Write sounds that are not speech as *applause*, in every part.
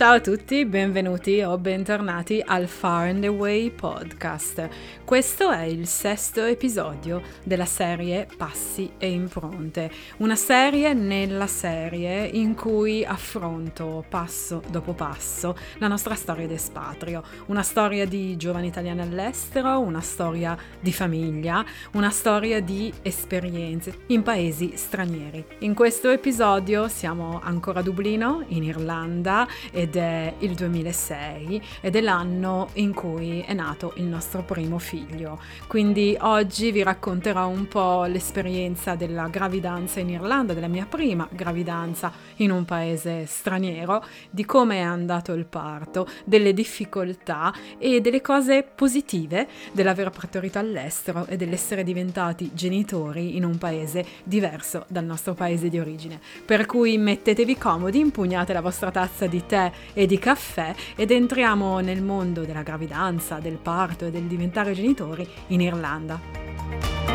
Ciao a tutti, benvenuti o bentornati al Far and Away podcast. Questo è il sesto episodio della serie Passi e Impronte, una serie nella serie in cui affronto passo dopo passo la nostra storia d'espatrio, una storia di giovani italiani all'estero, una storia di famiglia, una storia di esperienze in paesi stranieri. In questo episodio siamo ancora a Dublino, in Irlanda, ed ed è il 2006 ed è l'anno in cui è nato il nostro primo figlio. Quindi oggi vi racconterò un po' l'esperienza della gravidanza in Irlanda, della mia prima gravidanza in un paese straniero, di come è andato il parto, delle difficoltà e delle cose positive dell'aver partorito all'estero e dell'essere diventati genitori in un paese diverso dal nostro paese di origine. Per cui mettetevi comodi, impugnate la vostra tazza di tè e di caffè ed entriamo nel mondo della gravidanza, del parto e del diventare genitori in Irlanda.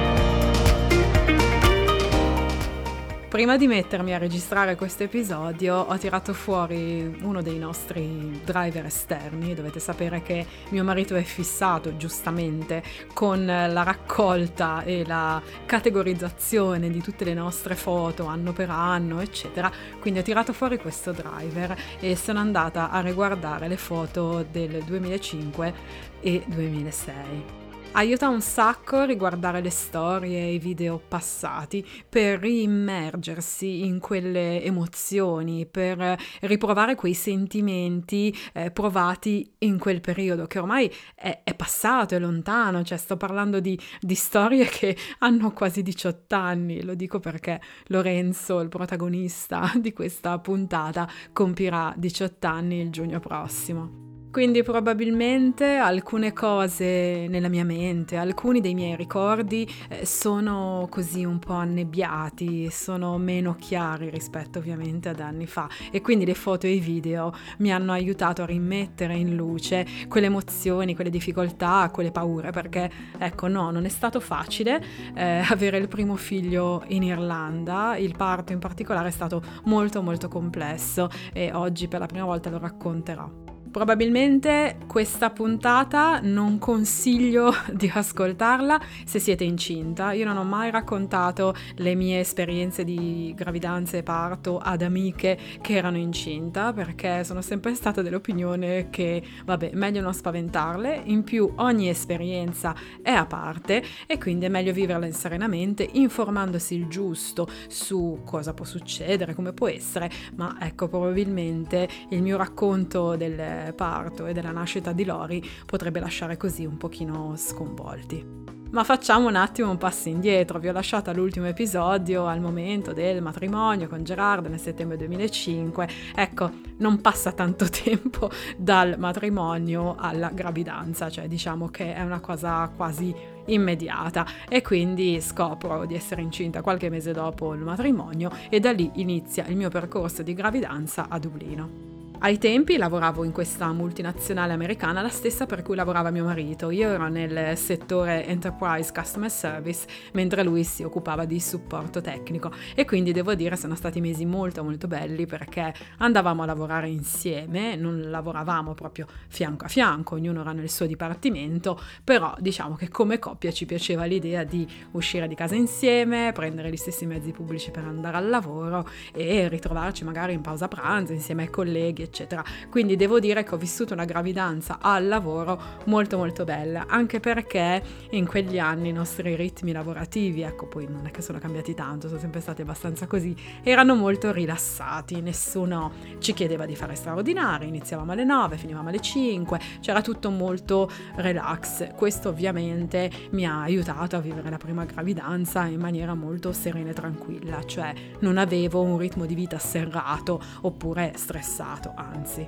Prima di mettermi a registrare questo episodio ho tirato fuori uno dei nostri driver esterni. Dovete sapere che mio marito è fissato giustamente con la raccolta e la categorizzazione di tutte le nostre foto anno per anno, eccetera. Quindi ho tirato fuori questo driver e sono andata a riguardare le foto del 2005 e 2006 aiuta un sacco riguardare le storie e i video passati per immergersi in quelle emozioni, per riprovare quei sentimenti eh, provati in quel periodo che ormai è, è, passato, è lontano, cioè sto parlando di, di storie che hanno quasi 18 anni, lo dico perché Lorenzo, il protagonista di questa puntata, compirà 18 anni il giugno prossimo. Quindi probabilmente alcune cose nella mia mente, alcuni dei miei ricordi eh, sono così un po' annebbiati, sono meno chiari rispetto ovviamente ad anni fa e quindi le foto e i video mi hanno aiutato a rimettere in luce quelle emozioni, quelle difficoltà, quelle paure perché ecco no, non è stato facile eh, avere il primo figlio in Irlanda, il parto in particolare è stato molto molto complesso e oggi per la prima volta lo racconterò. Probabilmente questa puntata non consiglio *laughs* di ascoltarla se siete incinta. Io non ho mai raccontato le mie esperienze di gravidanza e parto ad amiche che erano incinta perché sono sempre stata dell'opinione che, vabbè, meglio non spaventarle. In più ogni esperienza è a parte e quindi è meglio viverla serenamente, informandosi il giusto su cosa può succedere, come può essere. Ma ecco, probabilmente il mio racconto del parto e della nascita di Lori potrebbe lasciare così un pochino sconvolti. Ma facciamo un attimo un passo indietro, vi ho lasciato all'ultimo episodio al momento del matrimonio con Gerardo nel settembre 2005. Ecco, non passa tanto *laughs* tempo dal matrimonio alla gravidanza, cioè diciamo che è una cosa quasi immediata e quindi scopro di essere incinta qualche mese dopo il matrimonio e da lì inizia il mio percorso di gravidanza a Dublino. Ai tempi lavoravo in questa multinazionale americana, la stessa per cui lavorava mio marito. Io ero nel settore Enterprise Customer Service, mentre lui si occupava di supporto tecnico. E quindi devo dire sono stati mesi molto molto belli perché andavamo a lavorare insieme, non lavoravamo proprio fianco a fianco, ognuno era nel suo dipartimento, però diciamo che come coppia ci piaceva l'idea di uscire di casa insieme, prendere gli stessi mezzi pubblici per andare al lavoro e ritrovarci magari in pausa pranzo insieme ai colleghi eccetera. Quindi devo dire che ho vissuto una gravidanza al lavoro molto molto bella, anche perché in quegli anni i nostri ritmi lavorativi, ecco poi non è che sono cambiati tanto, sono sempre stati abbastanza così, erano molto rilassati, nessuno ci chiedeva di fare straordinari, iniziavamo alle 9, finivamo alle 5, c'era tutto molto relax. Questo ovviamente mi ha aiutato a vivere la prima gravidanza in maniera molto serena e tranquilla, cioè non avevo un ritmo di vita serrato oppure stressato anzi.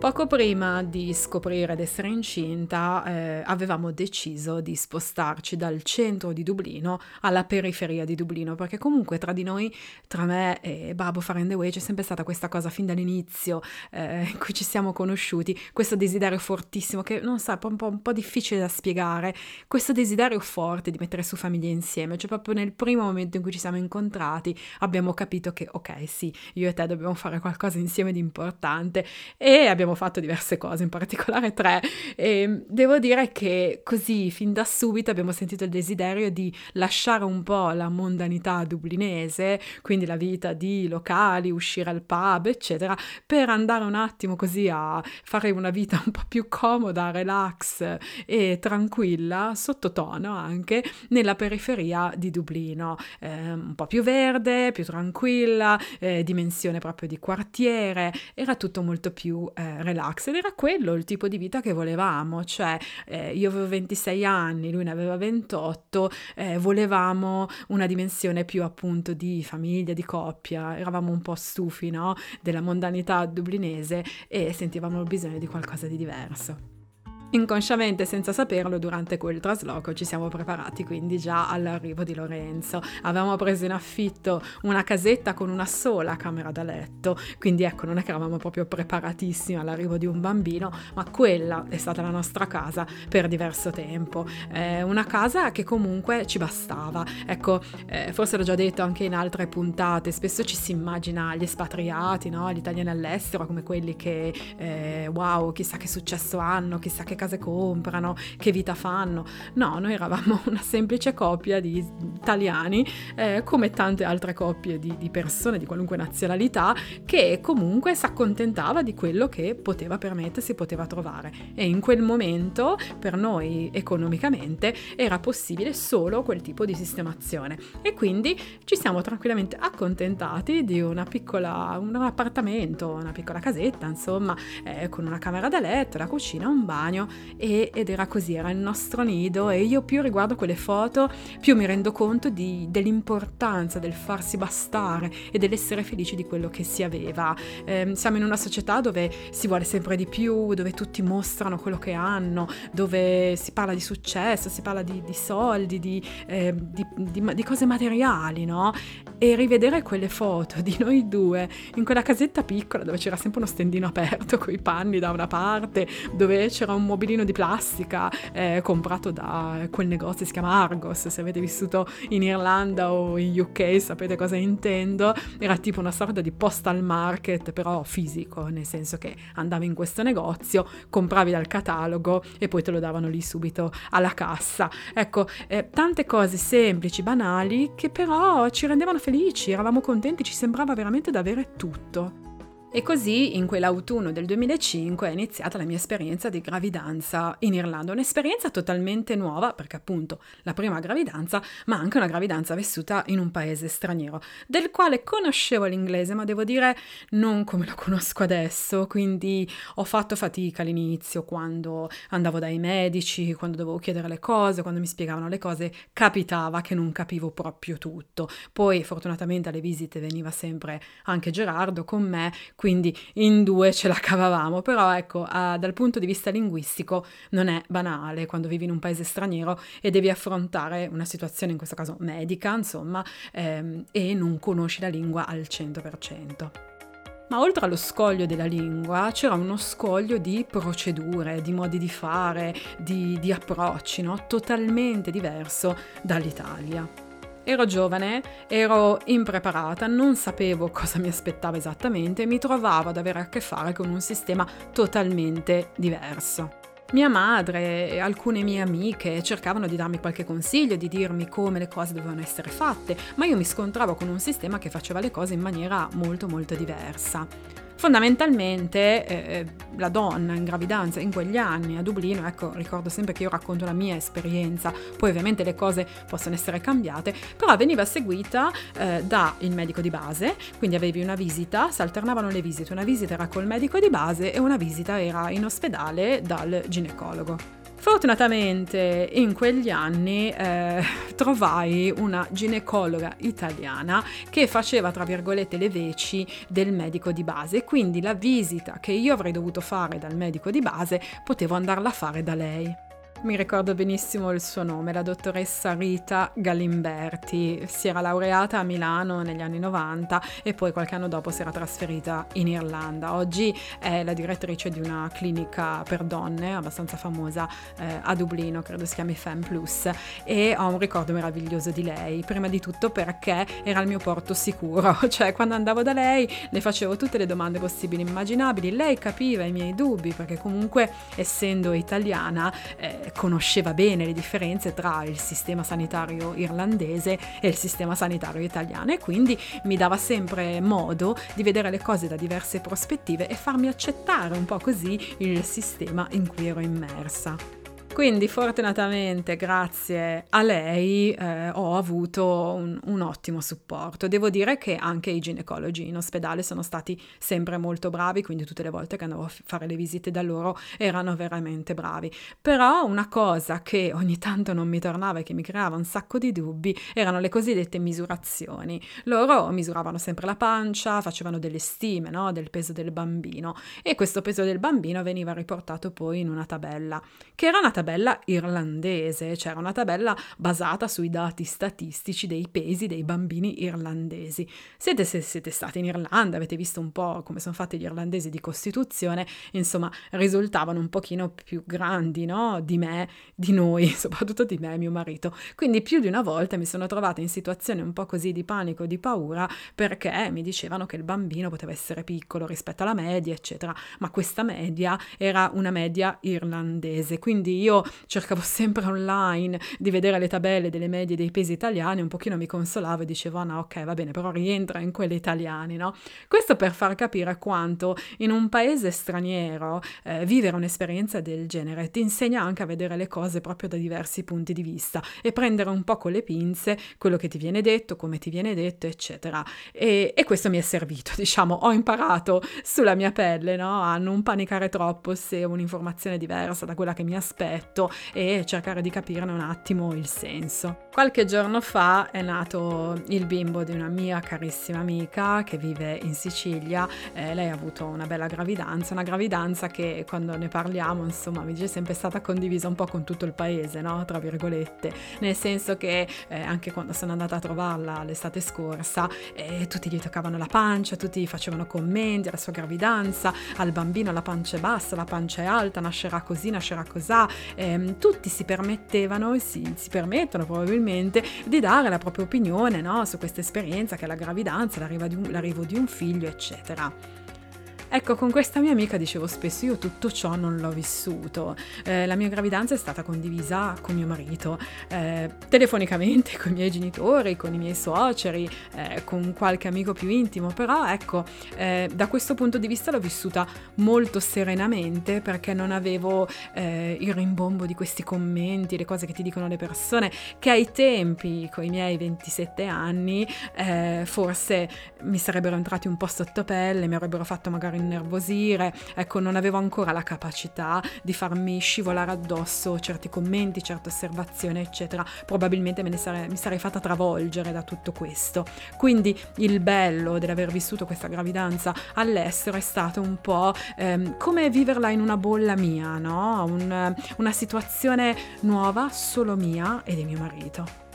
Poco prima di scoprire di essere incinta eh, avevamo deciso di spostarci dal centro di Dublino alla periferia di Dublino perché comunque tra di noi, tra me e Babbo Farendaway c'è sempre stata questa cosa fin dall'inizio eh, in cui ci siamo conosciuti, questo desiderio fortissimo che non so, è un po', un po' difficile da spiegare, questo desiderio forte di mettere su famiglia insieme, cioè proprio nel primo momento in cui ci siamo incontrati abbiamo capito che ok sì, io e te dobbiamo fare qualcosa insieme di importante e abbiamo abbiamo fatto diverse cose, in particolare tre, e devo dire che così fin da subito abbiamo sentito il desiderio di lasciare un po' la mondanità dublinese, quindi la vita di locali, uscire al pub, eccetera, per andare un attimo così a fare una vita un po' più comoda, relax e tranquilla, sottotono anche, nella periferia di Dublino, eh, un po' più verde, più tranquilla, eh, dimensione proprio di quartiere, era tutto molto più eh, relax ed era quello il tipo di vita che volevamo, cioè eh, io avevo 26 anni, lui ne aveva 28, eh, volevamo una dimensione più appunto di famiglia, di coppia, eravamo un po' stufi no? della mondanità dublinese e sentivamo il bisogno di qualcosa di diverso. Inconsciamente, senza saperlo, durante quel trasloco ci siamo preparati quindi già all'arrivo di Lorenzo. Avevamo preso in affitto una casetta con una sola camera da letto, quindi ecco, non è che eravamo proprio preparatissimi all'arrivo di un bambino, ma quella è stata la nostra casa per diverso tempo. Eh, una casa che comunque ci bastava. Ecco, eh, forse l'ho già detto anche in altre puntate, spesso ci si immagina gli espatriati, no? gli italiani all'estero come quelli che, eh, wow, chissà che successo hanno, chissà che case comprano, che vita fanno. No, noi eravamo *laughs* una semplice coppia di italiani, eh, come tante altre coppie di, di persone di qualunque nazionalità, che comunque si accontentava di quello che poteva permettersi, poteva trovare. E in quel momento, per noi economicamente, era possibile solo quel tipo di sistemazione. E quindi ci siamo tranquillamente accontentati di una piccola, un appartamento, una piccola casetta, insomma, eh, con una camera da letto, la cucina, un bagno e, ed era così, era il nostro nido e io più riguardo quelle foto più mi rendo conto di, dell'importanza del farsi bastare e dell'essere felici di quello che si aveva. Eh, siamo in una società dove si vuole sempre di più, dove tutti mostrano quello che hanno, dove si parla di successo, si parla di, di soldi, di, eh, di, cose materiali, no? E rivedere quelle foto di noi due in quella casetta piccola dove c'era sempre uno stendino aperto con i panni da una parte, dove c'era un mobilino di plastica eh, comprato da quel negozio, si chiama Argos, se avete vissuto in Irlanda o in UK sapete cosa intendo, era tipo una sorta di postal market però fisico, nel senso che andavi in questo negozio, compravi dal catalogo e poi te lo davano lì subito alla cassa. Ecco, eh, tante cose semplici, banali, che però ci rendevano felici, eravamo contenti, ci sembrava veramente di avere tutto. E così in quell'autunno del 2005 è iniziata la mia esperienza di gravidanza in Irlanda, un'esperienza totalmente nuova perché appunto la prima gravidanza, ma anche una gravidanza vissuta in un paese straniero, del quale conoscevo l'inglese, ma devo dire non come lo conosco adesso, quindi ho fatto fatica all'inizio quando andavo dai medici, quando dovevo chiedere le cose, quando mi spiegavano le cose, capitava che non capivo proprio tutto. Poi fortunatamente alle visite veniva sempre anche Gerardo con me, quindi in due ce la cavavamo, però ecco, uh, dal punto di vista linguistico non è banale quando vivi in un paese straniero e devi affrontare una situazione, in questo caso medica, insomma, ehm, e non conosci la lingua al 100%. Ma oltre allo scoglio della lingua c'era uno scoglio di procedure, di modi di fare, di, di approcci, no? totalmente diverso dall'Italia. Ero giovane, ero impreparata, non sapevo cosa mi aspettava esattamente e mi trovavo ad avere a che fare con un sistema totalmente diverso. Mia madre e alcune mie amiche cercavano di darmi qualche consiglio, di dirmi come le cose dovevano essere fatte, ma io mi scontravo con un sistema che faceva le cose in maniera molto molto diversa. Fondamentalmente eh, eh, la donna in gravidanza in quegli anni a Dublino, ecco ricordo sempre che io racconto la mia esperienza, poi ovviamente le cose possono essere cambiate, però veniva seguita eh, dal medico di base, quindi avevi una visita, si alternavano le visite, una visita era col medico di base e una visita era in ospedale dal ginecologo. Fortunatamente in quegli anni eh, *laughs* trovai una ginecologa italiana che faceva, tra virgolette, le veci del medico di base, quindi la visita che io avrei dovuto fare dal medico di base potevo andarla a fare da lei. Mi ricordo benissimo il suo nome, la dottoressa Rita Galimberti. Si era laureata a Milano negli anni 90 e poi qualche anno dopo si era trasferita in Irlanda. Oggi è la direttrice di una clinica per donne abbastanza famosa eh, a Dublino, credo si chiami Fem Plus, e ho un ricordo meraviglioso di lei. Prima di tutto perché era il mio porto sicuro, *laughs* cioè quando andavo da lei le facevo tutte le domande possibili e immaginabili, lei capiva i miei dubbi perché comunque essendo italiana eh, conosceva bene le differenze tra il sistema sanitario irlandese e il sistema sanitario italiano e quindi mi dava sempre modo di vedere le cose da diverse prospettive e farmi accettare un po' così il sistema in cui ero immersa. Quindi fortunatamente grazie a lei eh, ho avuto un, un, ottimo supporto. Devo dire che anche i ginecologi in ospedale sono stati sempre molto bravi, quindi tutte le volte che andavo a fare le visite da loro erano veramente bravi. Però una cosa che ogni tanto non mi tornava e che mi creava un sacco di dubbi erano le cosiddette misurazioni. Loro misuravano sempre la pancia, facevano delle stime no? del peso del bambino e questo peso del bambino veniva riportato poi in una tabella, che era una tabella tabella irlandese, c'era una tabella basata sui dati statistici dei pesi dei bambini irlandesi. Siete, se siete stati in Irlanda, avete visto un po' come sono fatti gli irlandesi di Costituzione, insomma, risultavano un pochino più grandi, no? Di me, di noi, *laughs* soprattutto di me e mio marito. Quindi più di una volta mi sono trovata in situazioni un po' così di panico, di paura, perché mi dicevano che il bambino poteva essere piccolo rispetto alla media, eccetera, ma questa media era una media irlandese, quindi io io cercavo sempre online di vedere le tabelle delle medie dei pesi italiani, un pochino mi consolavo e dicevo, ah no, ok, va bene, però rientra in quelle italiane, no? Questo per far capire quanto in un paese straniero eh, vivere un'esperienza del genere ti insegna anche a vedere le cose proprio da diversi punti di vista e prendere un po' con le pinze quello che ti viene detto, come ti viene detto, eccetera. E, e questo mi è servito, *laughs* diciamo, ho imparato sulla mia pelle, no? A non panicare troppo se un'informazione diversa da quella che mi aspetta letto e cercare di capirne un attimo il senso. Qualche giorno fa è nato il bimbo di una mia carissima amica che vive in Sicilia, eh, lei ha avuto una bella gravidanza, una gravidanza che quando ne parliamo insomma mi dice sempre stata condivisa un po' con tutto il paese, no? tra virgolette, nel senso che eh, anche quando sono andata a trovarla l'estate scorsa eh, tutti gli toccavano la pancia, tutti facevano commenti alla sua gravidanza, al bambino la pancia è bassa, la pancia è alta, nascerà così, nascerà così, ehm, tutti si permettevano e si, si, permettono probabilmente di dare la propria opinione no, su questa esperienza che è la gravidanza, l'arrivo di un figlio, eccetera. Ecco, con questa mia amica dicevo spesso, io tutto ciò non l'ho vissuto. Eh, la mia gravidanza è stata condivisa con mio marito, eh, telefonicamente *laughs* con i miei genitori, con i miei suoceri, eh, con qualche amico più intimo, però ecco, eh, da questo punto di vista l'ho vissuta molto serenamente perché non avevo eh, il rimbombo di questi commenti, le cose che ti dicono le persone, che ai tempi, con i miei 27 anni, eh, forse mi sarebbero entrati un po' sotto pelle, mi avrebbero fatto magari innervosire, ecco non avevo ancora la capacità di farmi scivolare addosso certi commenti, certe osservazioni eccetera, probabilmente me ne sarei, mi sarei fatta travolgere da tutto questo. Quindi il bello dell'aver vissuto questa gravidanza all'estero è stato un po' ehm, come viverla in una bolla mia, no? Un, una situazione nuova, solo mia e di mio marito.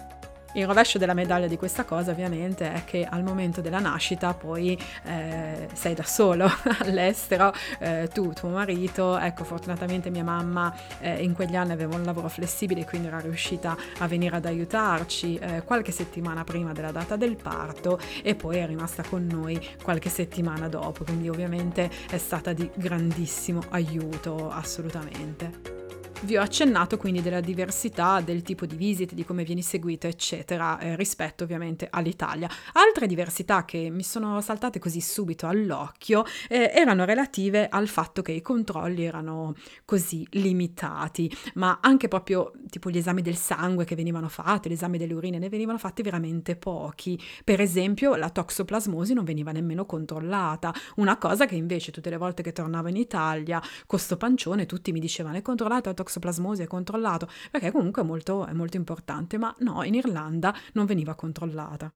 Il rovescio della medaglia di questa cosa ovviamente è che al momento della nascita poi eh, sei da solo *laughs* all'estero, eh, tu, tuo marito, ecco fortunatamente mia mamma eh, in quegli anni aveva un lavoro flessibile quindi era riuscita a venire ad aiutarci eh, qualche settimana prima della data del parto e poi è rimasta con noi qualche settimana dopo, quindi ovviamente è stata di grandissimo aiuto assolutamente. Vi ho accennato quindi della diversità del tipo di visite, di come vieni seguito, eccetera, eh, rispetto ovviamente all'Italia. Altre diversità che mi sono saltate così subito all'occhio eh, erano relative al fatto che i controlli erano così limitati, ma anche proprio tipo gli esami del sangue che venivano fatti, gli esami delle urine ne venivano fatti veramente pochi. Per esempio la toxoplasmosi non veniva nemmeno controllata, una cosa che invece tutte le volte che tornavo in Italia, con sto pancione, tutti mi dicevano è controllata la toxoplasmosi tossoplasmosi è controllato, perché comunque è molto, è molto importante, ma no, in Irlanda non veniva controllata.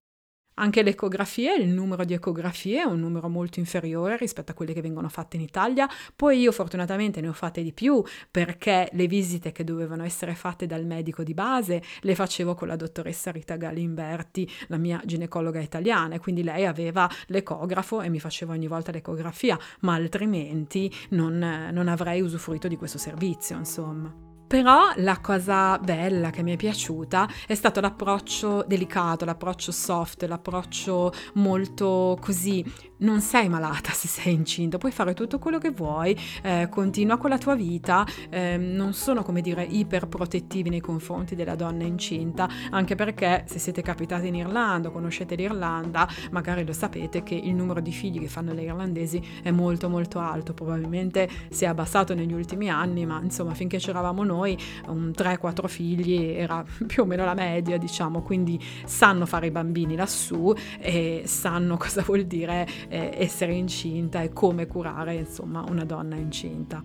Anche le ecografie, il numero di ecografie è un numero molto inferiore rispetto a quelle che vengono fatte in Italia, poi io fortunatamente ne ho fatte di più perché le visite che dovevano essere fatte dal medico di base le facevo con la dottoressa Rita Galimberti, la mia ginecologa italiana, e quindi lei aveva l'ecografo e mi faceva ogni volta l'ecografia, ma altrimenti non, non avrei usufruito di questo servizio, insomma. Però la cosa bella che mi è piaciuta è stato l'approccio delicato, l'approccio soft, l'approccio molto così non sei malata se sei incinta, puoi fare tutto quello che vuoi, eh, continua con la tua vita, eh, non sono come dire iperprotettivi nei confronti della donna incinta, anche perché se siete capitati in Irlanda conoscete l'Irlanda, magari lo sapete che il numero di figli che fanno le irlandesi è molto molto alto, probabilmente si è abbassato negli ultimi anni, ma insomma finché c'eravamo noi un 3-4 figli era *laughs* più o meno la media, diciamo, quindi sanno fare i bambini lassù e sanno *laughs* cosa vuol dire eh, essere incinta e come curare insomma una donna incinta.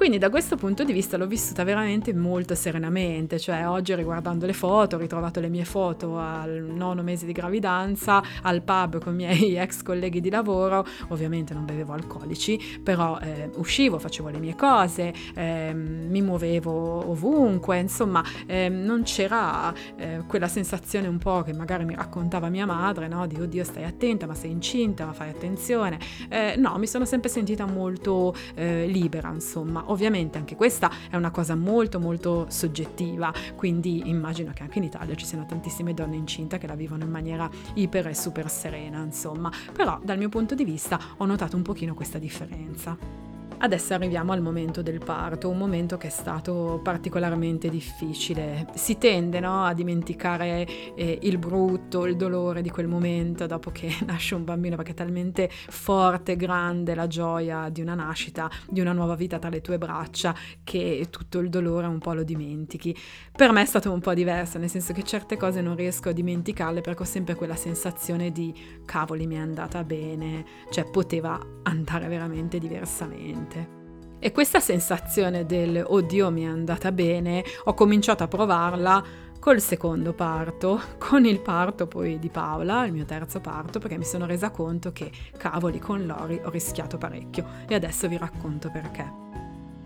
Quindi da questo punto di vista l'ho vissuta veramente molto serenamente, cioè oggi riguardando le foto, ho ritrovato le mie foto al nono mese di gravidanza, al pub con i miei *laughs* ex colleghi di lavoro, ovviamente non bevevo alcolici, però eh, uscivo, facevo le mie cose, eh, mi muovevo ovunque, insomma eh, non c'era eh, quella sensazione un po' che magari mi raccontava mia madre, no? di oddio stai attenta, ma sei incinta, ma fai attenzione. Eh, no, mi sono sempre sentita molto eh, libera, insomma Ovviamente anche questa è una cosa molto molto soggettiva, quindi immagino che anche in Italia ci siano tantissime donne incinte che la vivono in maniera iper e super serena, insomma, però dal mio punto di vista ho notato un pochino questa differenza. Adesso arriviamo al momento del parto, un momento che è stato particolarmente difficile. Si tende no, a dimenticare eh, il brutto, il dolore di quel momento dopo che *laughs* nasce un bambino, perché è talmente forte, grande la gioia di una nascita, di una nuova vita tra le tue braccia, che tutto il dolore un po' lo dimentichi. Per me è stato un po' diverso, nel senso che certe cose non riesco a dimenticarle perché ho sempre quella sensazione di cavoli mi è andata bene, cioè poteva andare veramente diversamente niente. E questa sensazione del oddio mi è andata bene, ho cominciato a provarla col secondo parto, *laughs* con il parto poi di Paola, il mio terzo parto, perché mi sono resa conto che cavoli con Lori ho rischiato parecchio e adesso vi racconto perché.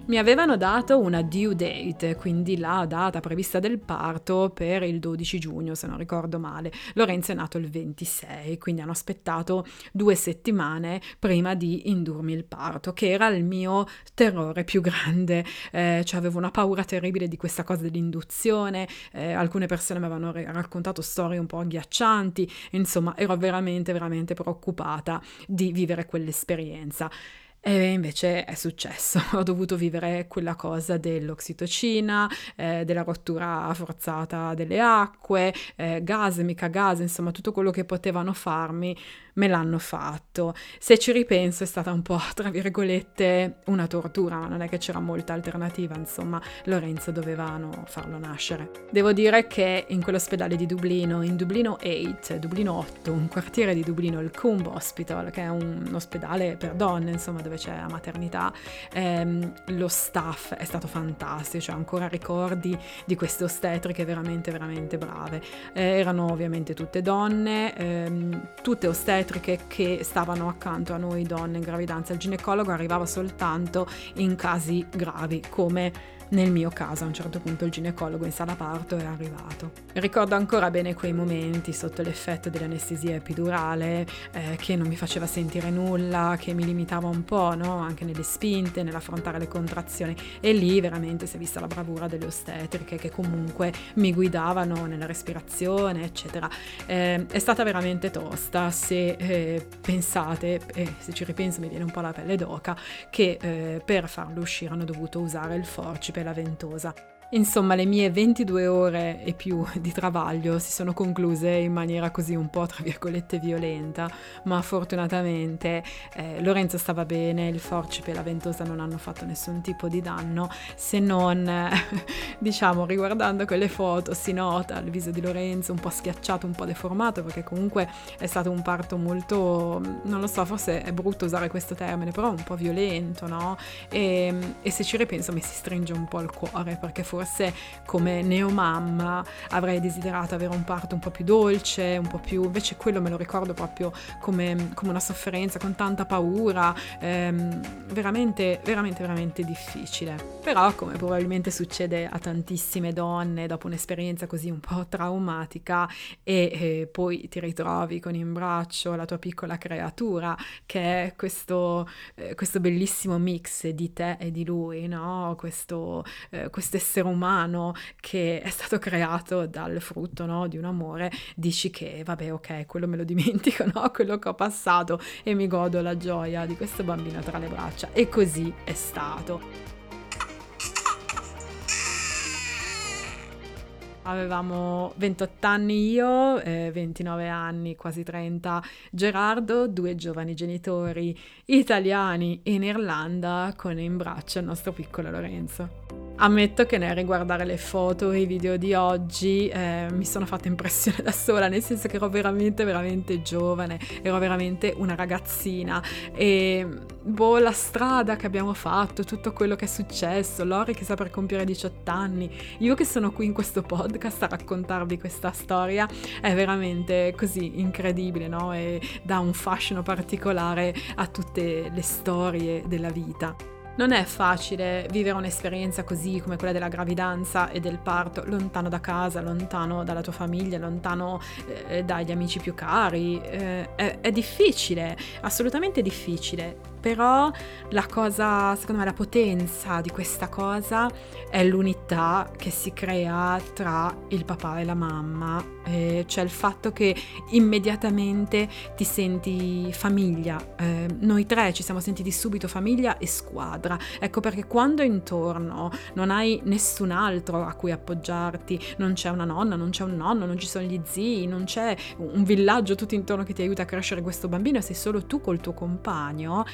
Mi avevano dato una due date, quindi la data prevista del parto per il 12 giugno, se non ricordo male. Lorenzo è nato il 26, quindi hanno aspettato due settimane prima di indurmi il parto, che era il mio terrore più grande. Eh, cioè avevo una paura terribile di questa cosa dell'induzione, eh, alcune persone mi avevano raccontato storie un po' agghiaccianti, insomma ero veramente, veramente preoccupata di vivere quell'esperienza. E invece è successo, *laughs* ho dovuto vivere quella cosa dell'oxitocina, eh, della rottura forzata delle acque, eh, gas, mica gas, insomma tutto quello che potevano farmi me l'hanno fatto. Se ci ripenso è stata un po', *laughs* tra virgolette, una tortura, ma non è che c'era molta alternativa, insomma, Lorenzo dovevano farlo nascere. Devo dire che in quell'ospedale di Dublino, in Dublino 8, Dublino 8, un quartiere di Dublino, il Coombe Hospital, che è un ospedale per donne, insomma, dove c'è la maternità, ehm, lo staff è stato fantastico, cioè ancora ricordi di queste ostetriche veramente, veramente brave. Eh, erano ovviamente tutte donne, ehm, tutte ostetriche ostetriche che stavano accanto a noi donne in gravidanza. Il ginecologo arrivava soltanto in casi gravi, come nel mio caso a un certo punto il ginecologo in sala parto è arrivato. Ricordo ancora bene quei momenti sotto l'effetto dell'anestesia epidurale eh, che non mi faceva sentire nulla, che mi limitava un po' no? anche nelle spinte, nell'affrontare le contrazioni e lì veramente si è vista la bravura delle ostetriche che comunque mi guidavano nella respirazione eccetera. Eh, è stata veramente tosta se eh, pensate, e se ci ripenso mi viene un po' la pelle d'oca, che eh, per farlo uscire hanno dovuto usare il forcipe la ventosa. Insomma, le mie 22 ore e più di travaglio si sono concluse in maniera così un po' tra virgolette violenta, ma fortunatamente eh, Lorenzo stava bene, il forcipe e la ventosa non hanno fatto nessun tipo di danno, se non, eh, *laughs* diciamo, riguardando quelle foto si nota il viso di Lorenzo un po' schiacciato, un po' deformato, perché comunque è stato un parto molto, non lo so, forse è brutto usare questo termine, però un po' violento, no? E, e se ci ripenso mi si stringe un po' il cuore, perché forse forse come neomamma avrei desiderato avere un parto un po' più dolce, un po' più, invece quello me lo ricordo proprio come, come una sofferenza, con tanta paura, ehm, veramente, veramente, veramente difficile. Però come probabilmente succede a tantissime donne dopo un'esperienza così un po' traumatica e, e poi ti ritrovi con in braccio la tua piccola creatura che è questo, eh, questo bellissimo mix di te e di lui, no? questo eh, essere umano umano che è stato creato dal frutto no, di un amore, dici che vabbè ok, quello me lo dimentico, *laughs* no? quello che ho passato e mi godo la gioia di questo bambino tra le braccia. E così è stato. Avevamo 28 anni io, eh, 29 anni, quasi 30 Gerardo, due giovani genitori italiani in Irlanda con in braccio il nostro piccolo Lorenzo. Ammetto che nel riguardare le foto e i video di oggi eh, mi sono fatta impressione da sola, nel senso che ero veramente, veramente giovane, ero veramente una ragazzina e boh, la strada che abbiamo fatto, tutto quello che è successo, Lori che sta per compiere 18 anni, io che sono qui in questo podcast a raccontarvi questa storia, è veramente così incredibile, no? E dà un fascino particolare a tutte le storie della vita. Non è facile vivere un'esperienza così come quella della gravidanza e del parto lontano da casa, lontano dalla tua famiglia, lontano eh, dagli amici più cari. Eh, è, è difficile, assolutamente difficile però la cosa, secondo me, la potenza di questa cosa è l'unità che si crea tra il papà e la mamma, eh, cioè il fatto che immediatamente ti senti famiglia. Eh, noi tre ci siamo sentiti subito famiglia e squadra. Ecco perché quando intorno non hai nessun altro a cui appoggiarti, non c'è una nonna, non c'è un nonno, non ci sono gli zii, non c'è un villaggio tutto intorno che ti aiuta a crescere questo bambino, sei solo tu col tuo compagno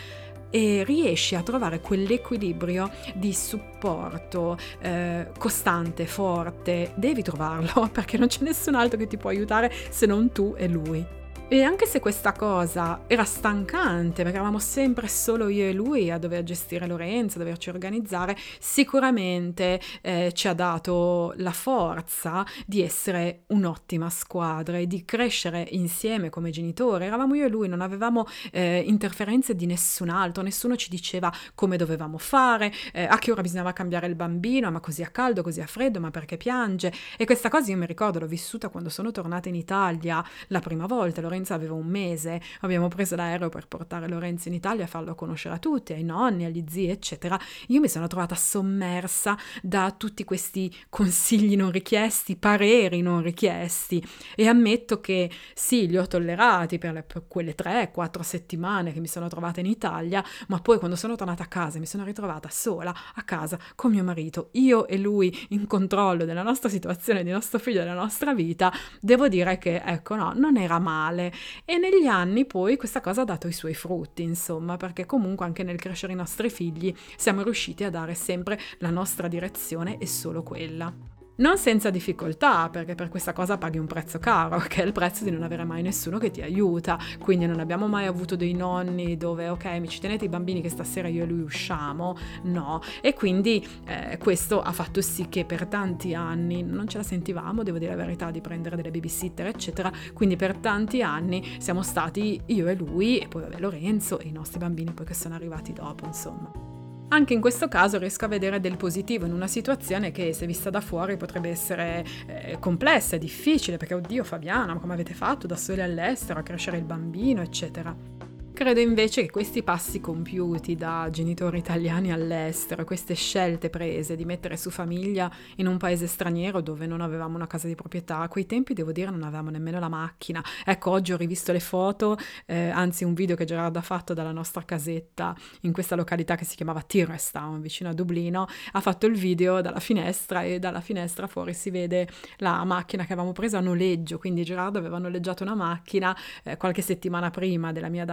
e riesci a trovare quell'equilibrio di supporto eh, costante, forte, devi trovarlo *laughs* perché non c'è nessun altro che ti può aiutare se non tu e lui. E anche se questa cosa era stancante, perché eravamo sempre solo io e lui a dover gestire Lorenzo, a doverci organizzare, sicuramente eh, ci ha dato la forza di essere un'ottima squadra e di crescere insieme come genitori. Eravamo io e lui, non avevamo eh, interferenze di nessun altro, nessuno ci diceva come dovevamo fare, eh, a che ora bisognava cambiare il bambino, ma così a caldo, così a freddo, ma perché piange. E questa cosa io mi ricordo, l'ho vissuta quando sono tornata in Italia la prima volta. Lorenzo Lorenzo aveva un mese, abbiamo preso l'aereo per portare Lorenzo in Italia e farlo conoscere a tutti, ai nonni, agli zii, eccetera. Io mi sono trovata sommersa da tutti questi consigli non richiesti, pareri non richiesti. E ammetto che sì, li ho tollerati per, le, per quelle tre, quattro settimane che mi sono trovata in Italia, ma poi quando sono tornata a casa mi sono ritrovata sola a casa con mio marito, io e lui in controllo della nostra situazione, del nostro figlio, della nostra vita, devo dire che ecco no, non era male e negli anni poi questa cosa ha dato i suoi frutti, insomma, perché comunque anche nel crescere i nostri figli siamo riusciti a dare sempre la nostra direzione e solo quella. Non senza difficoltà, perché per questa cosa paghi un prezzo caro, *laughs* che è il prezzo di non avere mai nessuno che ti aiuta. Quindi non abbiamo mai avuto dei nonni dove, ok, mi ci tenete i bambini che stasera io e lui usciamo? No. E quindi eh, questo ha fatto sì che per tanti anni non ce la sentivamo, devo dire la verità, di prendere delle babysitter, eccetera. Quindi per tanti anni siamo stati io e lui, e poi vabbè Lorenzo e i nostri bambini poi che sono arrivati dopo, insomma. Anche in questo caso riesco a vedere del positivo in una situazione che se vista da fuori potrebbe essere eh, complessa difficile, perché oddio Fabiana, ma come avete fatto da soli all'estero a crescere il bambino, eccetera. Credo invece che questi passi compiuti da genitori italiani all'estero, queste scelte prese di mettere su famiglia in un paese straniero dove non avevamo una casa di proprietà, a quei tempi devo dire non avevamo nemmeno la macchina. Ecco, oggi ho rivisto le foto, eh, anzi un video che Gerardo ha fatto dalla nostra casetta in questa località che si chiamava Tirestown, vicino a Dublino, ha fatto il video dalla finestra e dalla finestra fuori si vede la macchina che avevamo preso a noleggio, quindi Gerardo aveva noleggiato una macchina eh, qualche settimana prima della mia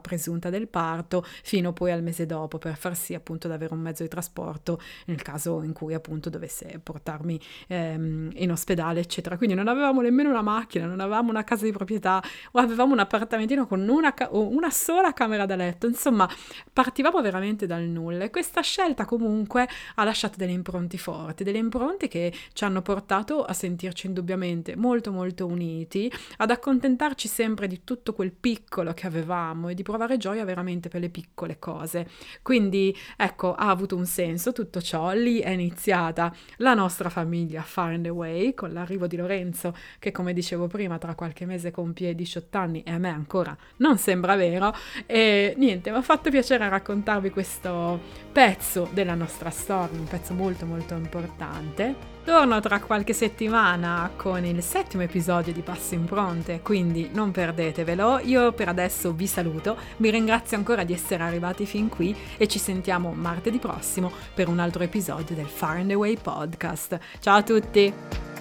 presunta del parto fino poi al mese dopo per far sì appunto di avere un mezzo di trasporto nel caso in cui appunto dovesse portarmi ehm, in ospedale eccetera. Quindi non avevamo nemmeno una macchina non avevamo una casa di proprietà o avevamo un appartamentino con una, ca- una sola camera da letto. Insomma partivamo veramente dal nulla e questa scelta comunque ha lasciato delle impronte forti delle impronte che ci hanno portato a sentirci indubbiamente molto molto uniti ad accontentarci sempre di tutto quel piccolo che avevamo e di provare gioia veramente per le piccole cose. Quindi ecco, ha avuto un senso tutto ciò, lì è iniziata la nostra famiglia Far and Away con l'arrivo di Lorenzo che come dicevo prima tra qualche mese compie 18 anni e a me ancora non sembra vero e niente, mi ha fatto piacere raccontarvi questo pezzo della nostra storia, un pezzo molto molto importante. Torno tra qualche settimana con il settimo episodio di Passo Impronte, quindi non perdetevelo. Io per adesso vi saluto, vi ringrazio ancora di essere arrivati fin qui e ci sentiamo martedì prossimo per un altro episodio del Far and Away podcast. Ciao a tutti!